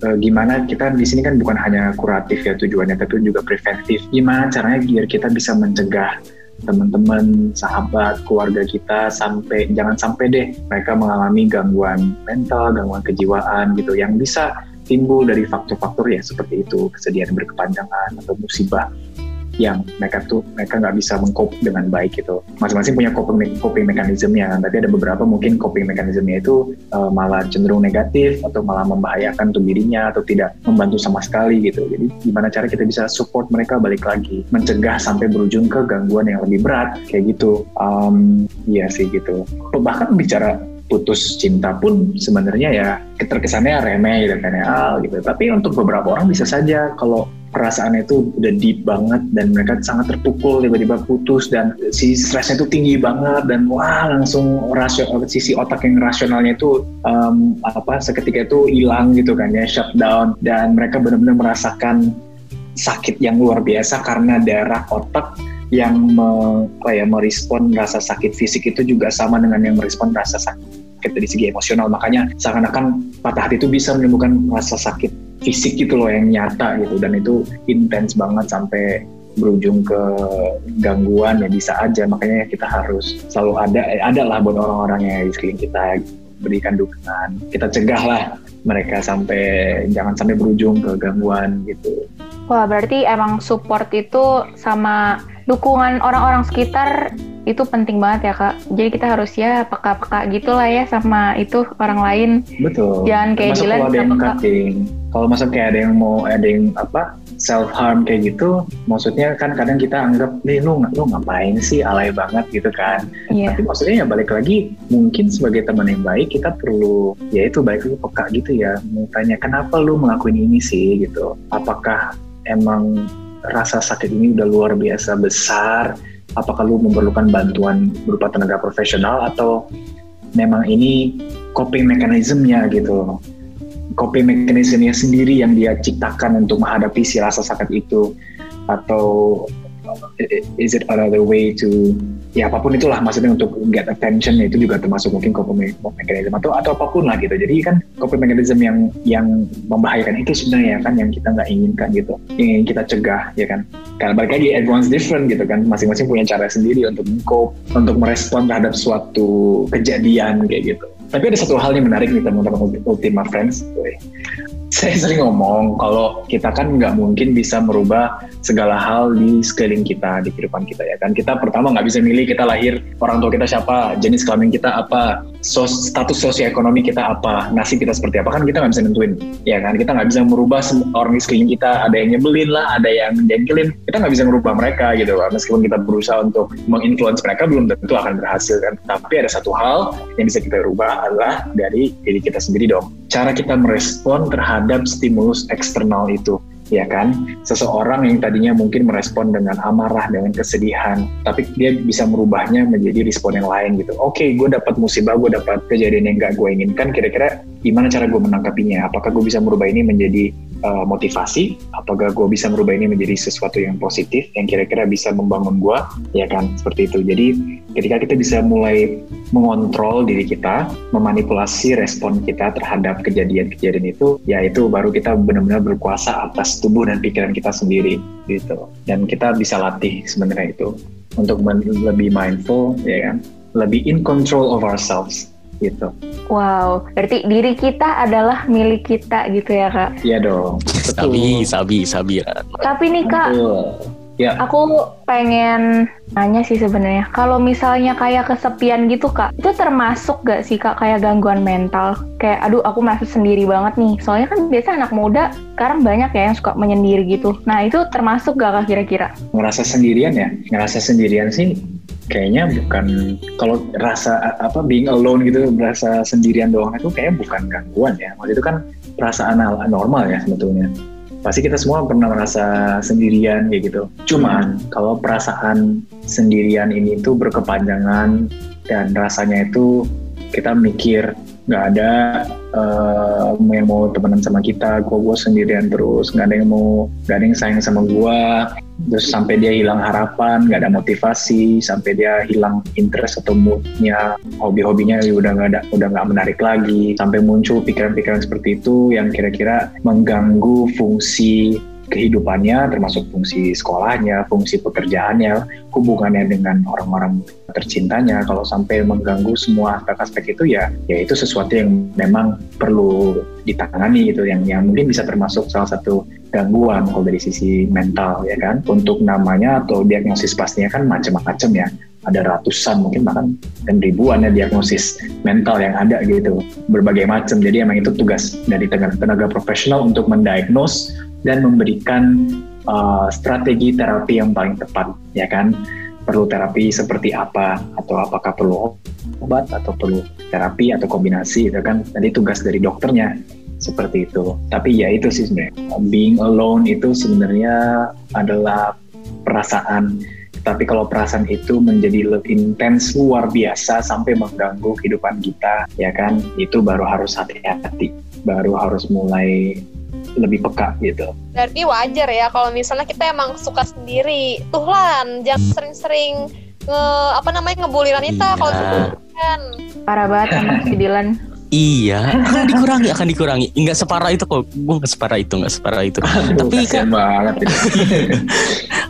eh, gimana kita di sini kan bukan hanya kuratif ya tujuannya tapi juga preventif. Gimana caranya biar kita bisa mencegah teman-teman, sahabat, keluarga kita sampai jangan sampai deh mereka mengalami gangguan mental, gangguan kejiwaan gitu. Yang bisa timbul dari faktor-faktor ya seperti itu. Kesedihan berkepanjangan atau musibah yang mereka tuh mereka nggak bisa mengkop dengan baik gitu. Masing-masing punya coping, coping mekanismenya, tapi ada beberapa mungkin coping mekanismenya itu uh, malah cenderung negatif atau malah membahayakan untuk dirinya atau tidak membantu sama sekali gitu. Jadi gimana cara kita bisa support mereka balik lagi, mencegah sampai berujung ke gangguan yang lebih berat kayak gitu. Um, iya sih gitu. Bahkan bicara putus cinta pun sebenarnya ya keterkesannya remeh gitu kan ya gitu. Tapi untuk beberapa orang bisa saja kalau perasaannya itu udah deep banget dan mereka sangat terpukul tiba-tiba putus dan si stresnya itu tinggi banget dan wah langsung rasio, sisi otak yang rasionalnya itu um, apa seketika itu hilang gitu kan ya shutdown dan mereka benar-benar merasakan sakit yang luar biasa karena darah otak yang me, apa ya merespon rasa sakit fisik itu juga sama dengan yang merespon rasa sakit dari segi emosional. Makanya seakan-akan patah hati itu bisa menimbulkan rasa sakit fisik gitu loh yang nyata gitu dan itu intens banget sampai berujung ke gangguan ya bisa aja makanya kita harus selalu ada eh, ada lah buat orang-orang yang di sekeliling kita berikan dukungan kita cegah lah mereka sampai jangan sampai berujung ke gangguan gitu Wah, berarti emang support itu sama dukungan orang-orang sekitar itu penting banget ya, Kak. Jadi kita harus ya peka-peka gitu lah ya sama itu orang lain. betul Jangan kayak peka. cutting kalau masuk kayak ada yang mau ada yang apa self harm kayak gitu maksudnya kan kadang kita anggap nih lu lu ngapain sih? Alay banget gitu kan. Iya. tapi maksudnya ya balik lagi mungkin sebagai teman yang baik kita perlu ya itu baik lu peka gitu ya. Mau tanya kenapa lu ngelakuin ini sih? Gitu. Apakah emang rasa sakit ini udah luar biasa besar? Apakah lu memerlukan bantuan berupa tenaga profesional? Atau memang ini coping mekanismenya gitu coping mekanismenya sendiri yang dia ciptakan untuk menghadapi si rasa sakit itu. Atau i- is it another way to ya apa pun itulah maksudnya untuk get attention itu juga termasuk mungkin coping me- mechanism atau atau apa pun lah gitu. Jadi kan coping mechanism yang yang membahayakan itu sebenarnya kan yang kita nggak inginkan gitu. Yang ingin kita cegah ya kan. Karena balik lagi everyone's different gitu kan. Masing-masing punya cara sendiri untuk cope untuk merespon terhadap suatu kejadian kayak gitu tapi ada satu hal yang menarik nih teman-teman Ultima Friends saya sering ngomong kalau kita kan nggak mungkin bisa merubah segala hal di sekeliling kita di kehidupan kita ya kan? Kita pertama nggak bisa milih kita lahir orang tua kita siapa jenis kelamin kita apa sos, status sosioekonomi kita apa nasib kita seperti apa kan kita nggak bisa nentuin ya kan? Kita nggak bisa merubah orang di sekeliling kita ada yang nyebelin lah ada yang jengkelin kita nggak bisa merubah mereka gitu kan? Meskipun kita berusaha untuk menginfluence mereka belum tentu akan berhasil kan? Tapi ada satu hal yang bisa kita rubah adalah dari diri kita sendiri dong. Cara kita merespon terhadap stimulus eksternal itu ya kan? Seseorang yang tadinya mungkin merespon dengan amarah dengan kesedihan tapi dia bisa merubahnya menjadi respon yang lain gitu. Oke okay, gue dapat musibah gue dapat kejadian yang gak gue inginkan. Kira-kira gimana cara gue menangkapinya? Apakah gue bisa merubah ini menjadi uh, motivasi apakah gue bisa merubah ini menjadi sesuatu yang positif yang kira-kira bisa membangun gue ya kan seperti itu. Jadi ketika kita bisa mulai mengontrol diri kita, memanipulasi respon kita terhadap kejadian-kejadian itu, ya itu baru kita benar-benar berkuasa atas tubuh dan pikiran kita sendiri gitu. Dan kita bisa latih sebenarnya itu. Untuk lebih mindful, ya kan, lebih in control of ourselves gitu. Wow, berarti diri kita adalah milik kita gitu ya kak? Iya dong. Sabi, sabi, sabi. Tapi nih kak, Betul Ya. Aku pengen nanya sih sebenarnya, kalau misalnya kayak kesepian gitu kak, itu termasuk gak sih kak kayak gangguan mental? Kayak aduh aku merasa sendiri banget nih, soalnya kan biasa anak muda sekarang banyak ya yang suka menyendiri gitu. Nah itu termasuk gak kak kira-kira? Ngerasa sendirian ya? Ngerasa sendirian sih kayaknya bukan kalau rasa apa being alone gitu rasa sendirian doang itu kayaknya bukan gangguan ya. Maksud itu kan perasaan normal ya sebetulnya pasti kita semua pernah merasa sendirian kayak gitu. Cuman kalau perasaan sendirian ini tuh berkepanjangan dan rasanya itu kita mikir nggak ada uh, yang mau temenan sama kita, gue gue sendirian terus, nggak ada yang mau, nggak ada yang sayang sama gue, terus sampai dia hilang harapan, nggak ada motivasi, sampai dia hilang interest atau moodnya, hobi-hobinya udah nggak ada, udah nggak menarik lagi, sampai muncul pikiran-pikiran seperti itu yang kira-kira mengganggu fungsi kehidupannya termasuk fungsi sekolahnya, fungsi pekerjaannya, hubungannya dengan orang-orang tercintanya. Kalau sampai mengganggu semua aspek-aspek itu ya ya itu sesuatu yang memang perlu ditangani gitu yang yang mungkin bisa termasuk salah satu gangguan kalau dari sisi mental ya kan? Untuk namanya atau diagnosis pastinya kan macam-macam ya. Ada ratusan mungkin bahkan dan ribuan ya diagnosis mental yang ada gitu. Berbagai macam. Jadi emang itu tugas dari tenaga, tenaga profesional untuk mendiagnose dan memberikan uh, strategi terapi yang paling tepat ya kan? Perlu terapi seperti apa? Atau apakah perlu obat? Atau perlu terapi? Atau kombinasi? Itu kan tadi tugas dari dokternya seperti itu. Tapi ya itu sih sebenarnya. Being alone itu sebenarnya adalah perasaan. Tapi kalau perasaan itu menjadi lebih intens luar biasa sampai mengganggu kehidupan kita ya kan? Itu baru harus hati-hati. Baru harus mulai lebih peka gitu. Berarti wajar ya kalau misalnya kita emang suka sendiri. Tuhlan, jangan sering-sering nge apa namanya ngebully Ranita iya. kalau kan. Parah banget sama si Dilan. Iya, akan dikurangi, akan dikurangi. Enggak separah itu kok. Gue nggak separah itu, nggak separah itu. Aduh, Tapi kan banget.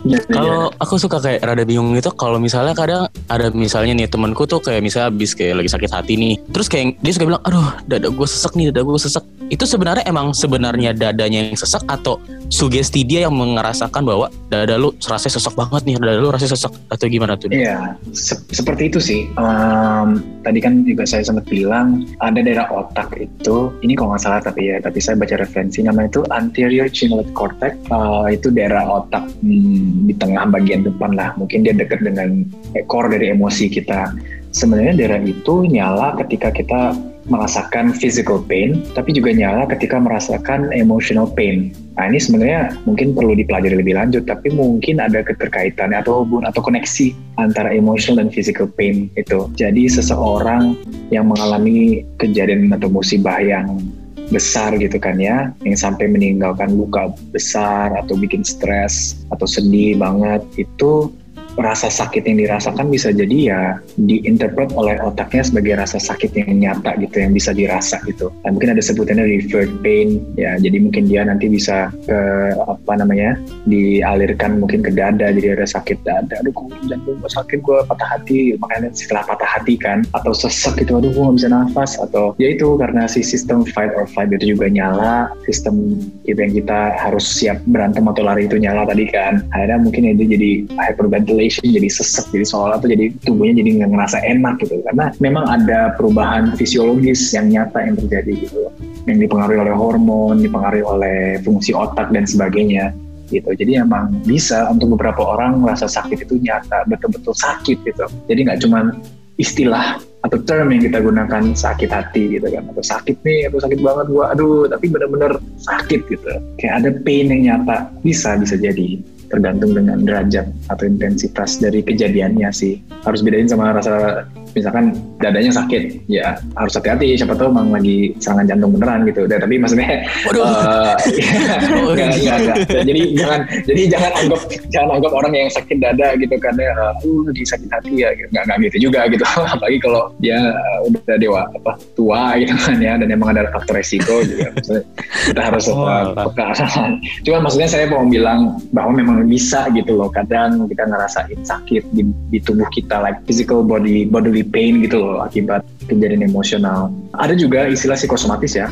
kalau aku suka kayak rada bingung itu kalau misalnya kadang ada misalnya nih temanku tuh kayak misalnya habis kayak lagi sakit hati nih. Terus kayak dia suka bilang, aduh dada gue sesek nih, dada gue sesek. Itu sebenarnya emang sebenarnya dadanya yang sesek atau sugesti dia yang merasakan bahwa dada lu rasanya sesek banget nih, dada lu rasanya sesek atau gimana tuh? Iya, se seperti itu sih. Um, tadi kan juga saya sempat bilang ada daerah otak itu ini kalau nggak salah tapi ya tapi saya baca referensi nama itu anterior cingulate cortex. Uh, itu daerah otak hmm, di tengah bagian depan lah. Mungkin dia dekat dengan ekor dari emosi kita sebenarnya daerah itu nyala ketika kita merasakan physical pain, tapi juga nyala ketika merasakan emotional pain. Nah ini sebenarnya mungkin perlu dipelajari lebih lanjut, tapi mungkin ada keterkaitan atau hubungan atau koneksi antara emotional dan physical pain itu. Jadi seseorang yang mengalami kejadian atau musibah yang besar gitu kan ya, yang sampai meninggalkan luka besar atau bikin stres atau sedih banget itu rasa sakit yang dirasakan bisa jadi ya diinterpret oleh otaknya sebagai rasa sakit yang nyata gitu yang bisa dirasa gitu. Dan mungkin ada sebutannya referred pain ya. Jadi mungkin dia nanti bisa ke apa namanya dialirkan mungkin ke dada jadi ada sakit dada. Aduh kok jantung gue sakit gue patah hati makanya setelah patah hati kan atau sesek gitu aduh gue gak bisa nafas atau ya itu karena si sistem fight or flight itu juga nyala sistem kita yang kita harus siap berantem atau lari itu nyala tadi kan akhirnya mungkin itu jadi hyperventilation jadi sesek jadi seolah tuh jadi tubuhnya jadi nggak ngerasa enak gitu. Karena memang ada perubahan fisiologis yang nyata yang terjadi gitu. Yang dipengaruhi oleh hormon dipengaruhi oleh fungsi otak dan sebagainya gitu. Jadi emang bisa untuk beberapa orang rasa sakit itu nyata betul-betul sakit gitu. Jadi nggak cuma istilah atau term yang kita gunakan sakit hati gitu kan. Atau sakit nih atau sakit banget gua. Aduh tapi benar-benar sakit gitu. Kayak ada pain yang nyata. Bisa bisa jadi tergantung dengan derajat atau intensitas dari kejadiannya sih. Harus bedain sama rasa misalkan dadanya sakit ya harus hati-hati. Siapa tahu emang lagi serangan jantung beneran gitu. Dan, tapi maksudnya uh, enggak, enggak, enggak. jadi jangan jadi jangan anggap jangan anggap orang yang sakit dada gitu karena uh, lagi sakit hati ya. Nggak nggak gitu juga gitu. Apalagi kalau dia uh, udah dewa apa tua gitu kan ya dan emang ada faktor resiko juga. Maksudnya kita harus oh, peka. Cuman maksudnya saya mau bilang bahwa memang bisa gitu loh. Kadang kita ngerasain sakit di, di tubuh kita like physical body bodily pain gitu loh akibat kejadian emosional. Ada juga istilah psikosomatis ya.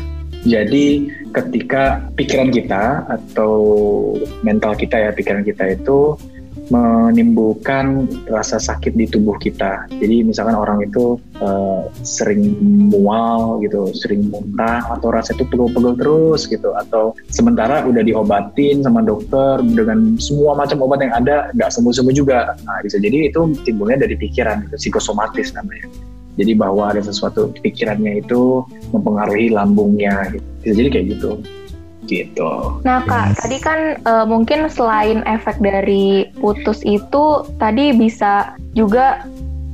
Jadi ketika pikiran kita atau mental kita ya pikiran kita itu menimbulkan rasa sakit di tubuh kita. Jadi misalkan orang itu uh, sering mual gitu, sering muntah atau rasa itu pegel-pegel terus gitu atau sementara udah diobatin sama dokter dengan semua macam obat yang ada nggak sembuh-sembuh juga. Nah, bisa jadi itu timbulnya dari pikiran itu psikosomatis namanya. Jadi bahwa ada sesuatu pikirannya itu mempengaruhi lambungnya. Gitu. Bisa jadi kayak gitu. Gitu. Nah kak, yes. tadi kan uh, mungkin selain efek dari putus itu, tadi bisa juga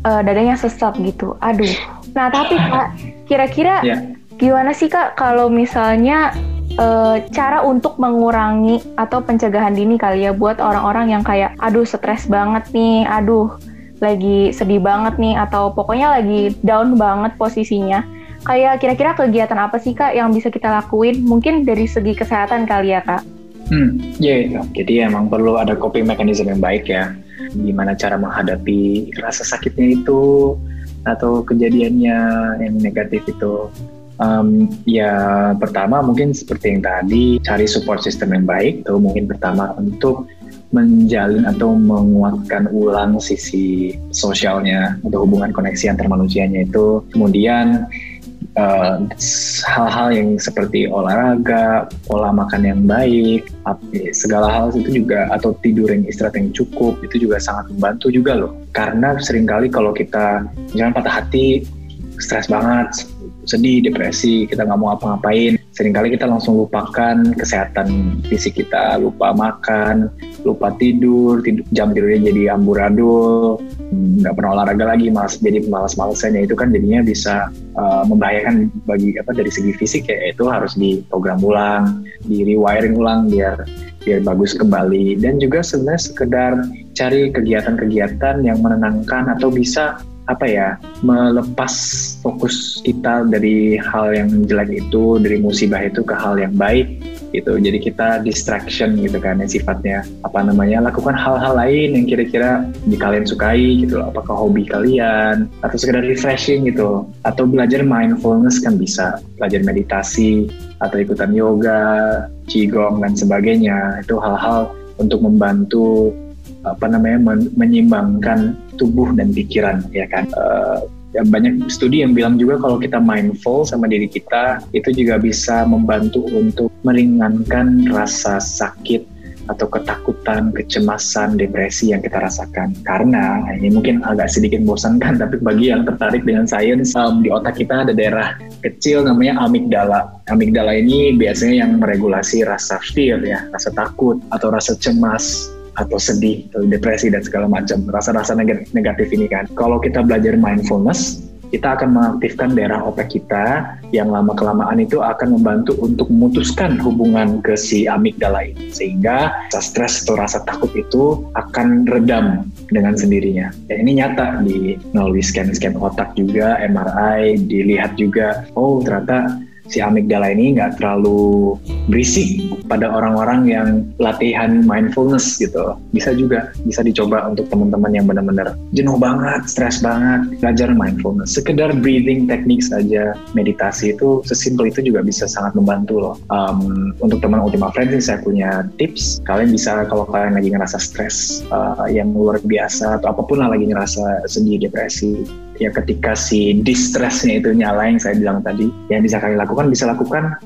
uh, dadanya sesat gitu. Aduh. Nah tapi kak, kira-kira yeah. gimana sih kak kalau misalnya uh, cara untuk mengurangi atau pencegahan dini kali ya buat orang-orang yang kayak, aduh stres banget nih, aduh lagi sedih banget nih atau pokoknya lagi down banget posisinya. Kayak kira-kira kegiatan apa sih kak yang bisa kita lakuin? Mungkin dari segi kesehatan kali ya kak? Hmm, ya yeah, Jadi emang perlu ada coping mechanism yang baik ya. Gimana cara menghadapi rasa sakitnya itu atau kejadiannya yang negatif itu. Um, ya pertama mungkin seperti yang tadi cari support system yang baik. Itu mungkin pertama untuk menjalin atau menguatkan ulang sisi sosialnya atau hubungan koneksi antar manusianya itu kemudian eh, hal-hal yang seperti olahraga, pola makan yang baik, segala hal itu juga atau tidur yang istirahat yang cukup itu juga sangat membantu juga loh. Karena sering kali kalau kita jangan patah hati, stres banget, sedih, depresi, kita nggak mau apa-ngapain. Seringkali kita langsung lupakan kesehatan fisik kita, lupa makan, lupa tidur, tidur jam tidurnya jadi amburadul, nggak pernah olahraga lagi, malas jadi malas-malasannya itu kan jadinya bisa uh, membahayakan bagi apa dari segi fisik ya. Itu harus diprogram ulang, di rewiring ulang biar biar bagus kembali. Dan juga sebenarnya sekedar cari kegiatan-kegiatan yang menenangkan atau bisa apa ya melepas fokus kita dari hal yang jelek itu dari musibah itu ke hal yang baik gitu. Jadi kita distraction gitu kan yang sifatnya. Apa namanya lakukan hal-hal lain yang kira-kira di kalian sukai gitu loh. Apakah hobi kalian atau sekedar refreshing gitu atau belajar mindfulness kan bisa. Belajar meditasi atau ikutan yoga qigong dan sebagainya. Itu hal-hal untuk membantu apa namanya men menyimbangkan tubuh dan pikiran ya kan uh, ya banyak studi yang bilang juga kalau kita mindful sama diri kita itu juga bisa membantu untuk meringankan rasa sakit atau ketakutan, kecemasan, depresi yang kita rasakan. Karena ini mungkin agak sedikit membosankan, tapi bagi yang tertarik dengan sains, um, di otak kita ada daerah kecil namanya amigdala. Amigdala ini biasanya yang meregulasi rasa fear ya, rasa takut atau rasa cemas atau sedih atau depresi dan segala macam. Rasa-rasa negatif ini kan. Kalau kita belajar mindfulness kita akan mengaktifkan daerah otak kita yang lama kelamaan itu akan membantu untuk memutuskan hubungan ke si amigdala ini. Sehingga rasa stres atau rasa takut itu akan redam dengan sendirinya. Ya, ini nyata di melalui scan-scan otak juga, MRI, dilihat juga, oh ternyata si amigdala ini nggak terlalu berisik pada orang-orang yang latihan mindfulness gitu. Bisa juga, bisa dicoba untuk teman-teman yang benar-benar jenuh banget, stres banget, belajar mindfulness. Sekedar breathing teknik saja, meditasi itu sesimpel itu juga bisa sangat membantu loh. Um, untuk teman Ultima Friends saya punya tips. Kalian bisa kalau kalian lagi ngerasa stres uh, yang luar biasa atau apa pun lah lagi ngerasa sedih, depresi, ya ketika si distressnya itu nyala yang saya bilang tadi, yang bisa kalian lakukan bisa lakukan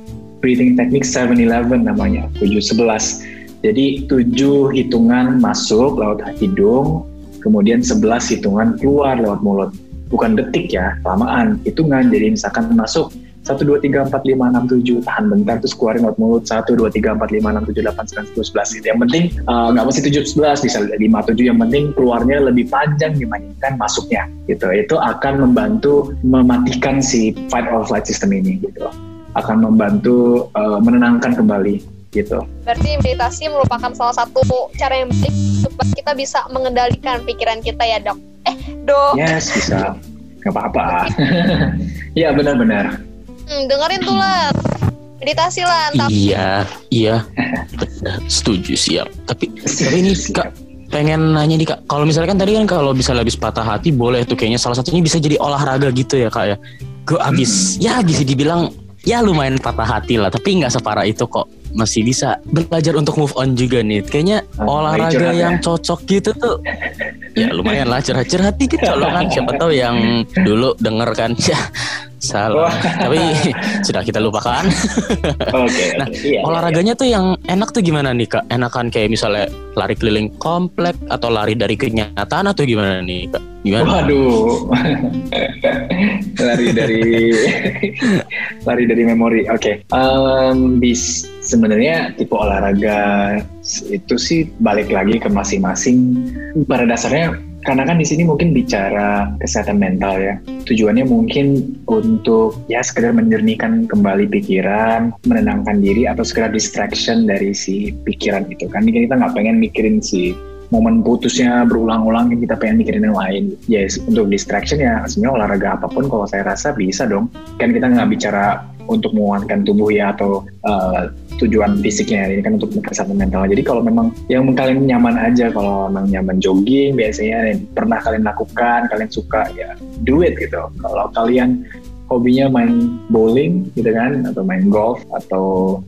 breathing technique 7-Eleven namanya, 7-11. Jadi 7 hitungan masuk lewat hidung, kemudian 11 hitungan keluar lewat mulut. Bukan detik ya, lamaan. Hitungan, jadi misalkan masuk 1, 2, 3, 4, 5, 6, 7 tahan bentar terus keluarin lewat mulut 1, 2, 3, 4, 5, 6, 7, 8, 9, 10, 11 gitu. yang penting uh, nggak mesti 7, 11 bisa 5, 7 yang penting keluarnya lebih panjang dibandingkan masuknya gitu itu akan membantu mematikan si fight or flight system ini gitu akan membantu uh, menenangkan kembali gitu. Berarti meditasi merupakan salah satu cara yang baik supaya kita bisa mengendalikan pikiran kita ya dok. Eh dok. Yes bisa. Gak apa-apa. Iya benar-benar. Hmm, dengerin tuh lah. Meditasi lah. Tapi... Iya, iya. Setuju siap. Tapi tapi ini kak pengen nanya nih kak, kalau misalkan tadi kan kalau bisa habis patah hati boleh tuh kayaknya salah satunya bisa jadi olahraga gitu ya kak ya. Gue abis, hmm. ya bisa dibilang ya lumayan patah hati lah tapi nggak separah itu kok masih bisa belajar untuk move on juga nih kayaknya oh, olahraga yang ya. cocok gitu tuh ya lumayan lah curhat-curhat dikit colongan siapa tahu yang dulu denger kan ya salah. Tapi sudah kita lupakan. Okay, nah iya, iya, olahraganya iya. tuh yang enak tuh gimana nih kak? Enakan kayak misalnya lari keliling komplek atau lari dari kenyataan atau gimana nih kak? Gimana? Waduh. Lari dari lari dari memori. Oke. Okay. um, bis sebenarnya tipe olahraga itu sih balik lagi ke masing-masing. Pada dasarnya karena kan di sini mungkin bicara kesehatan mental ya. Tujuannya mungkin untuk ya sekedar menjernihkan kembali pikiran, menenangkan diri atau sekedar distraction dari si pikiran itu kan. Kita nggak pengen mikirin si momen putusnya berulang-ulang yang kita pengen mikirin yang lain. Ya yes, untuk distraction ya sebenarnya olahraga apa pun kalau saya rasa bisa dong. Kan kita nggak bicara untuk menguatkan tubuh ya atau uh, tujuan fisiknya ini kan untuk kesehatan mental. Jadi kalau memang yang kalian nyaman aja, kalau memang nyaman jogging biasanya yang pernah kalian lakukan, kalian suka ya do it gitu. Kalau kalian hobinya main bowling gitu kan atau main golf atau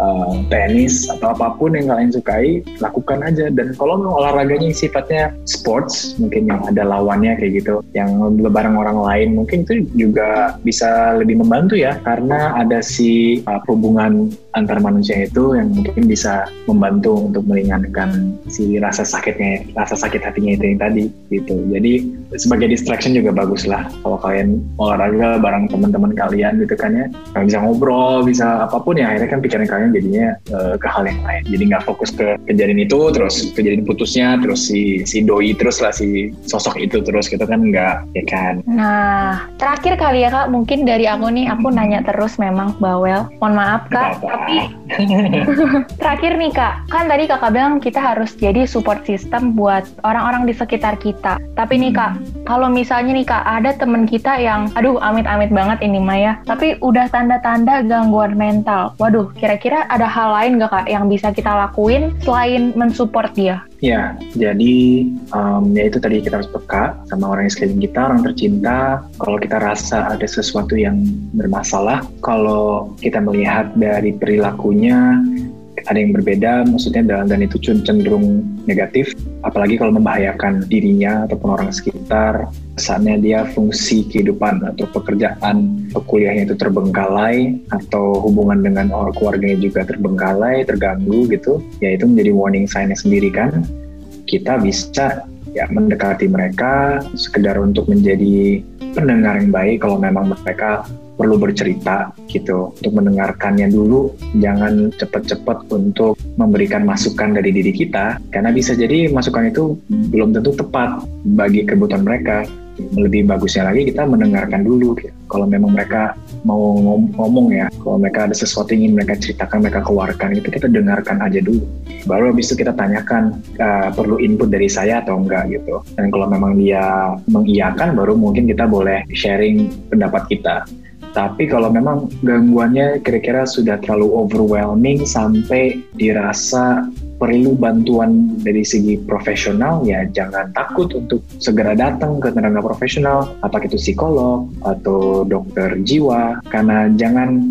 uh, tenis atau apa pun yang kalian sukai lakukan aja. Dan kalau mau olahraganya sifatnya sports mungkin yang ada lawannya kayak gitu yang bareng orang lain mungkin itu juga bisa lebih membantu ya. Karena ada si uh, hubungan antar manusia itu yang mungkin bisa membantu untuk meringankan si rasa sakitnya rasa sakit hatinya itu yang tadi gitu. Jadi sebagai distraction juga bagus lah kalau kalian olahraga bareng teman-teman kalian gitu kan ya. Bisa ngobrol bisa apa pun ya. Akhirnya kan pikiran kalian jadinya uh, ke hal yang lain. Jadi nggak fokus ke kejadian itu terus kejadian putusnya terus si si doi terus lah si sosok itu terus. Gitu kan nggak ya kan? Nah terakhir kali ya kak. Mungkin dari aku nih aku nanya terus memang bawel. Mohon maaf kak. tapi terakhir nih kak. Kan tadi kakak bilang kita harus jadi support system buat orang-orang di sekitar kita. Tapi nih kak kalau misalnya nih kak ada temen kita yang aduh amit-amit banget ini Maya tapi udah tanda-tanda gangguan mental. Waduh kira-kira ada hal lain gak kak yang bisa kita lakuin selain mensupport dia? Ya, jadi um, ya itu tadi kita harus peka sama orang yang sekeliling kita, orang tercinta. Kalau kita rasa ada sesuatu yang bermasalah, kalau kita melihat dari perilakunya ada yang berbeda, maksudnya dan, dan itu cenderung negatif, apalagi kalau membahayakan dirinya ataupun orang sekitar, saatnya dia fungsi kehidupan atau pekerjaan atau kuliahnya itu terbengkalai atau hubungan dengan orang keluarganya juga terbengkalai, terganggu gitu, ya itu menjadi warning sign sendiri kan. Kita bisa ya mendekati mereka sekedar untuk menjadi pendengar yang baik kalau memang mereka perlu bercerita gitu untuk mendengarkannya dulu. Jangan cepat-cepat untuk memberikan masukan dari diri kita karena bisa jadi masukan itu belum tentu tepat bagi kebutuhan mereka. Lebih bagusnya lagi kita mendengarkan dulu gitu. kalau memang mereka mau ngom- ngomong ya kalau mereka ada sesuatu yang ingin mereka ceritakan mereka keluarkan itu kita dengarkan aja dulu. Baru habis itu kita tanyakan uh, perlu input dari saya atau enggak gitu. Dan kalau memang dia mengiyakan baru mungkin kita boleh sharing pendapat kita tapi kalau memang gangguannya kira-kira sudah terlalu overwhelming sampai dirasa perlu bantuan dari segi profesional ya jangan takut untuk segera datang ke tenaga profesional apakah itu psikolog atau dokter jiwa. Karena jangan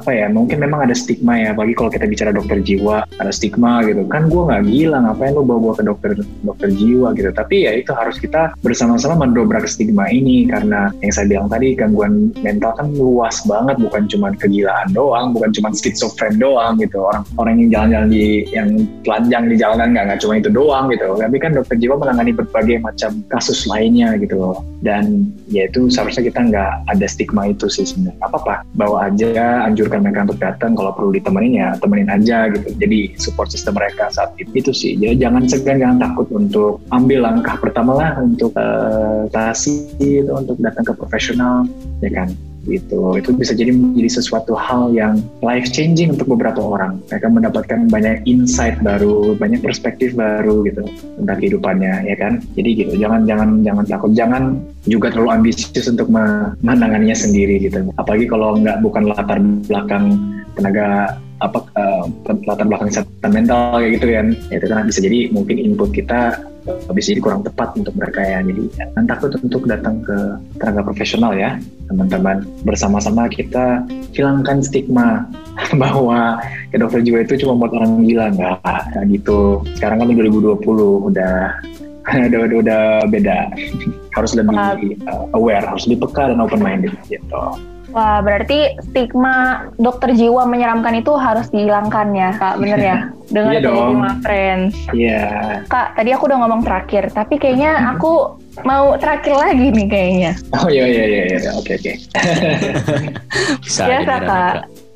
apa ya mungkin memang ada stigma ya bagi kalau kita bicara dokter jiwa ada stigma gitu. Kan gue nggak gila ngapain lu bawa gue ke dokter dokter jiwa gitu. Tapi ya itu harus kita bersama-sama mendobrak stigma ini karena yang saya bilang tadi gangguan mental kan luas banget. Bukan cuma kegilaan doang bukan cuma schizophren doang gitu. Orang orang yang jalan-jalan di yang telanjang di jalanan nggak nggak cuma itu doang gitu. Tapi kan dokter jiwa menangani berbagai macam kasus lainnya gitu loh. Dan ya itu seharusnya kita nggak ada stigma itu sih sebenarnya. Apa apa bawa aja anjurkan mereka untuk datang kalau perlu ditemenin ya temenin aja gitu. Jadi support system mereka saat itu itu sih. Jadi jangan segan jangan takut untuk ambil langkah pertama lah untuk uh, itu untuk datang ke profesional ya kan gitu. Itu bisa jadi menjadi sesuatu hal yang life changing untuk beberapa orang. Mereka mendapatkan banyak insight baru banyak perspektif baru gitu tentang kehidupannya ya kan? Jadi gitu jangan jangan jangan takut. Jangan juga terlalu ambisius untuk menanganinya sendiri gitu. Apalagi kalau nggak bukan latar belakang tenaga apa uh, latar belakang kesehatan mental kayak gitu kan. Ya, itu kan bisa jadi mungkin input kita bisa jadi kurang tepat untuk mereka ya. Jadi jangan takut untuk datang ke tenaga profesional ya teman-teman. Bersama-sama kita hilangkan stigma bahwa ke dokter jiwa itu cuma buat orang gila nggak kayak gitu. Sekarang kan 2020 udah udah udah, udah beda. Harus lebih uh, aware harus lebih peka dan open minded gitu Wah, berarti stigma dokter jiwa menyeramkan itu harus dihilangkan ya, Kak. Bener ya? Dengan iya Ultima Friends. Iya. Kak, tadi aku udah ngomong terakhir, tapi kayaknya aku mau terakhir lagi nih kayaknya. Oh iya iya iya, iya. oke oke. Bisa Biasa, Kak.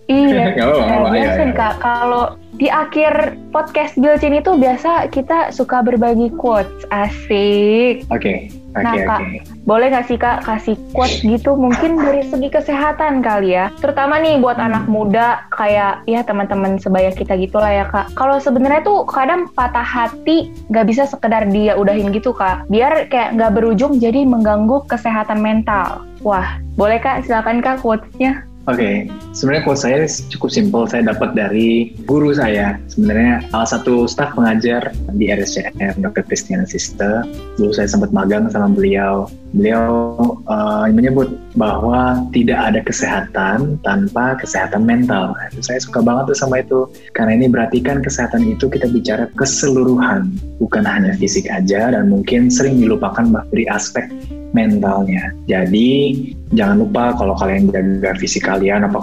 Iya, Gak apa-apa, ya, biasa iya, iya. Kak. Kalau di akhir podcast Bilcin itu biasa kita suka berbagi quotes. Asik. Oke, oke, Nah, Kak, oke. boleh nggak sih Kak kasih quotes gitu mungkin dari segi kesehatan kali ya? Terutama nih buat Hmm. anak muda kayak ya teman-teman sebaya kita gitulah ya Kak. Kalau sebenarnya tuh kadang patah hati nggak bisa sekedar dia udahin gitu Kak. Biar kayak nggak berujung jadi mengganggu kesehatan mental. Wah, boleh Kak silakan Kak quotes-nya. Oke, sebenarnya quote saya cukup simpel. Saya dapat dari guru saya. Sebenarnya salah satu staf pengajar di RSCM, Dr. Christian Sister. Dulu saya sempat magang sama beliau. Beliau uh, menyebut bahwa tidak ada kesehatan tanpa kesehatan mental. Nah, saya suka banget tuh sama itu. Karena ini berarti kan kesehatan itu kita bicara keseluruhan, bukan hanya fisik aja dan mungkin sering dilupakan dari aspek mentalnya. Jadi jangan lupa kalau kalian jaga fisik kalian apa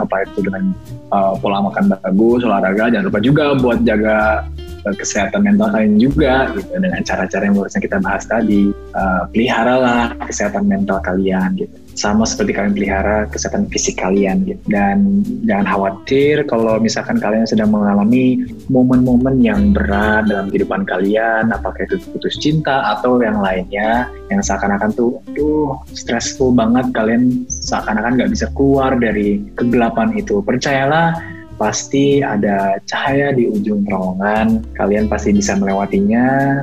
apa itu dengan uh, pola makan bagus, olahraga, jangan lupa juga buat jaga kesehatan mental kalian juga gitu dengan cara-cara yang barusan kita bahas tadi. Uh, peliharalah kesehatan mental kalian gitu. Sama seperti kalian pelihara kesehatan fisik kalian gitu. Dan jangan khawatir kalau misalkan kalian sedang mengalami momen-momen yang berat dalam kehidupan kalian, apakah itu putus cinta atau yang lainnya, yang seakan-akan tuh, aduh, stressful banget, kalian seakan-akan nggak bisa keluar dari kegelapan itu. Percayalah, pasti ada cahaya di ujung terowongan, kalian pasti bisa melewatinya,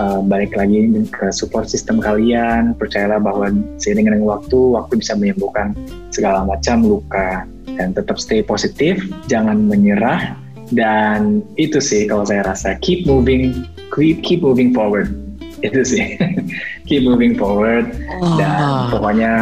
Uh, balik lagi ke support system kalian. Percayalah bahwa seiring dengan waktu waktu bisa menyembuhkan segala macam luka. Dan tetap stay positif jangan menyerah. Dan itu sih kalau saya rasa. Keep moving keep keep moving forward. Itu sih. Keep moving forward. Dan pokoknya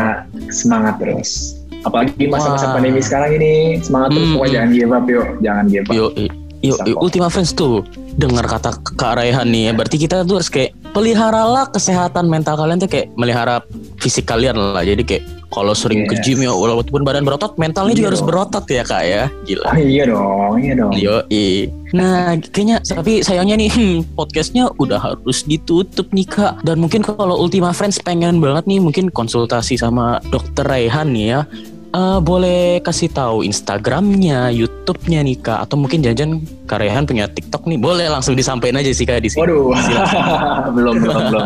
semangat terus apalagi masa-masa Wah. pandemi sekarang ini semangat terus Hmm, pokoknya jangan give up yuk jangan give up Yo, i- yo, i- Ultima Friends tuh dengar kata Kak Raihan nih ya. Berarti kita tuh harus kayak peliharalah kesehatan mental kalian tuh kayak melihara fisik kalian lah. Jadi kayak kalau sering ke Yes. gym ya walaupun badan berotot, mentalnya juga Iya harus dong. berotot ya Kak ya. Gila. oh, iya dong iya dong Yo, Nah, kayaknya tapi sayangnya nih hmm, podcastnya udah harus ditutup nih kak. Dan mungkin kalau Ultima Friends pengen banget nih mungkin konsultasi sama Dokter Raihan nih ya. Eh, boleh kasih tahu Instagramnya, YouTube-nya nih kak, atau mungkin jajan Kak Rehan punya TikTok nih, boleh langsung disampaikan aja sih Kak di sini. Waduh, belum belum belum.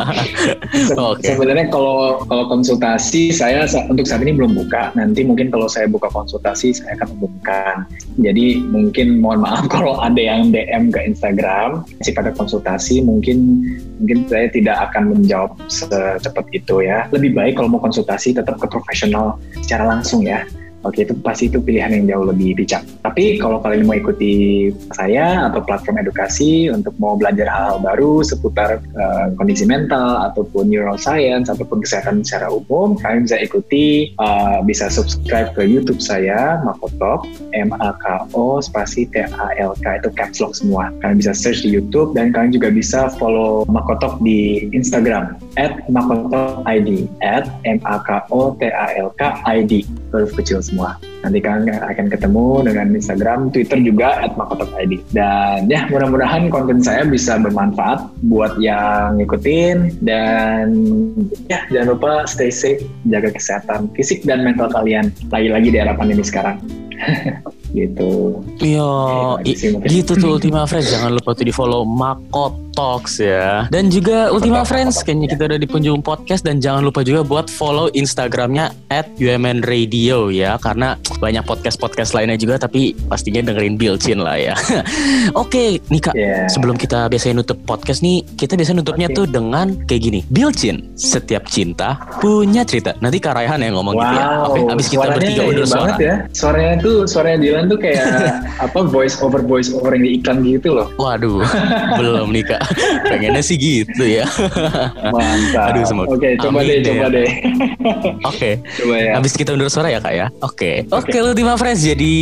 Oke. Sebenarnya kalau kalau konsultasi saya sa- untuk saat ini belum buka. Nanti mungkin kalau saya buka konsultasi saya akan umumkan. Jadi mungkin mohon maaf kalau ada yang DM ke Instagram sifatnya konsultasi mungkin mungkin saya tidak akan menjawab secepat itu ya. Lebih baik kalau mau konsultasi tetap ke profesional secara langsung ya. Oke, itu pasti itu pilihan yang jauh lebih bijak. Tapi kalau kalian mau ikuti saya atau platform edukasi untuk mau belajar hal-hal baru seputar eh, kondisi mental ataupun neuroscience ataupun kesehatan secara umum, kalian bisa ikuti, eh, bisa subscribe ke YouTube saya, Makotok, M A K O spasi T A L K itu caps lock semua. Kalian bisa search di YouTube dan kalian juga bisa follow Makotok di Instagram at Makotok ID at M A K O T A L K ID huruf kecil semua. Nanti kalian akan ketemu dengan Instagram, Twitter juga at Makotok ID. Dan ya mudah-mudahan konten saya bisa bermanfaat buat yang ngikutin dan ya jangan lupa stay safe, jaga kesehatan fisik dan mental kalian. Lagi-lagi di era pandemi sekarang. gitu. Iya, gitu tuh Ultima Friends. Jangan lupa tuh di follow Mako Talks ya. Dan juga Ultima Friends, kayaknya kita udah di penjuru podcast dan jangan lupa juga buat follow Instagramnya at UMN Radio ya. Karena banyak podcast-podcast lainnya juga tapi pastinya dengerin Bilcin lah ya. Oke, nih Kak. Ya. Sebelum kita biasanya nutup podcast nih, kita biasanya nutupnya Oke. tuh dengan kayak gini. Bilcin, setiap cinta punya cerita. Nanti Kak Raihan yang ngomong gitu ya. Oke, abis kita suaranya bertiga ini undur suara. banget ya. Suaranya tuh suaranya Dylan tuh kayak apa voice over voice over yang di iklan gitu loh. Waduh, belum nih kak. Pengennya sih gitu ya. Mantap. Aduh, semoga- Oke, coba Amin deh, deh coba ya. deh. Oke, coba ya. habis kita undur suara ya kak ya. Oke, oke Ultima Friends. Jadi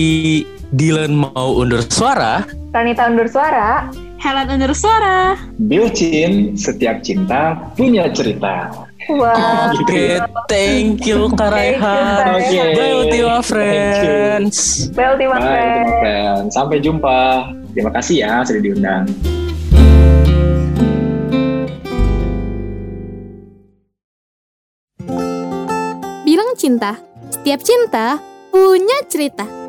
Dylan mau undur suara. Ranita undur suara. Helen undur suara. Bilcin, setiap cinta punya cerita. Wah. Oke, thank you Kak Thank you, Raihan. Kak Oke. Bye Ultima. Friends. Bel Ultima Bye, Friends. Sampai jumpa. Terima kasih ya sudah diundang. Cinta. Setiap cinta punya cerita.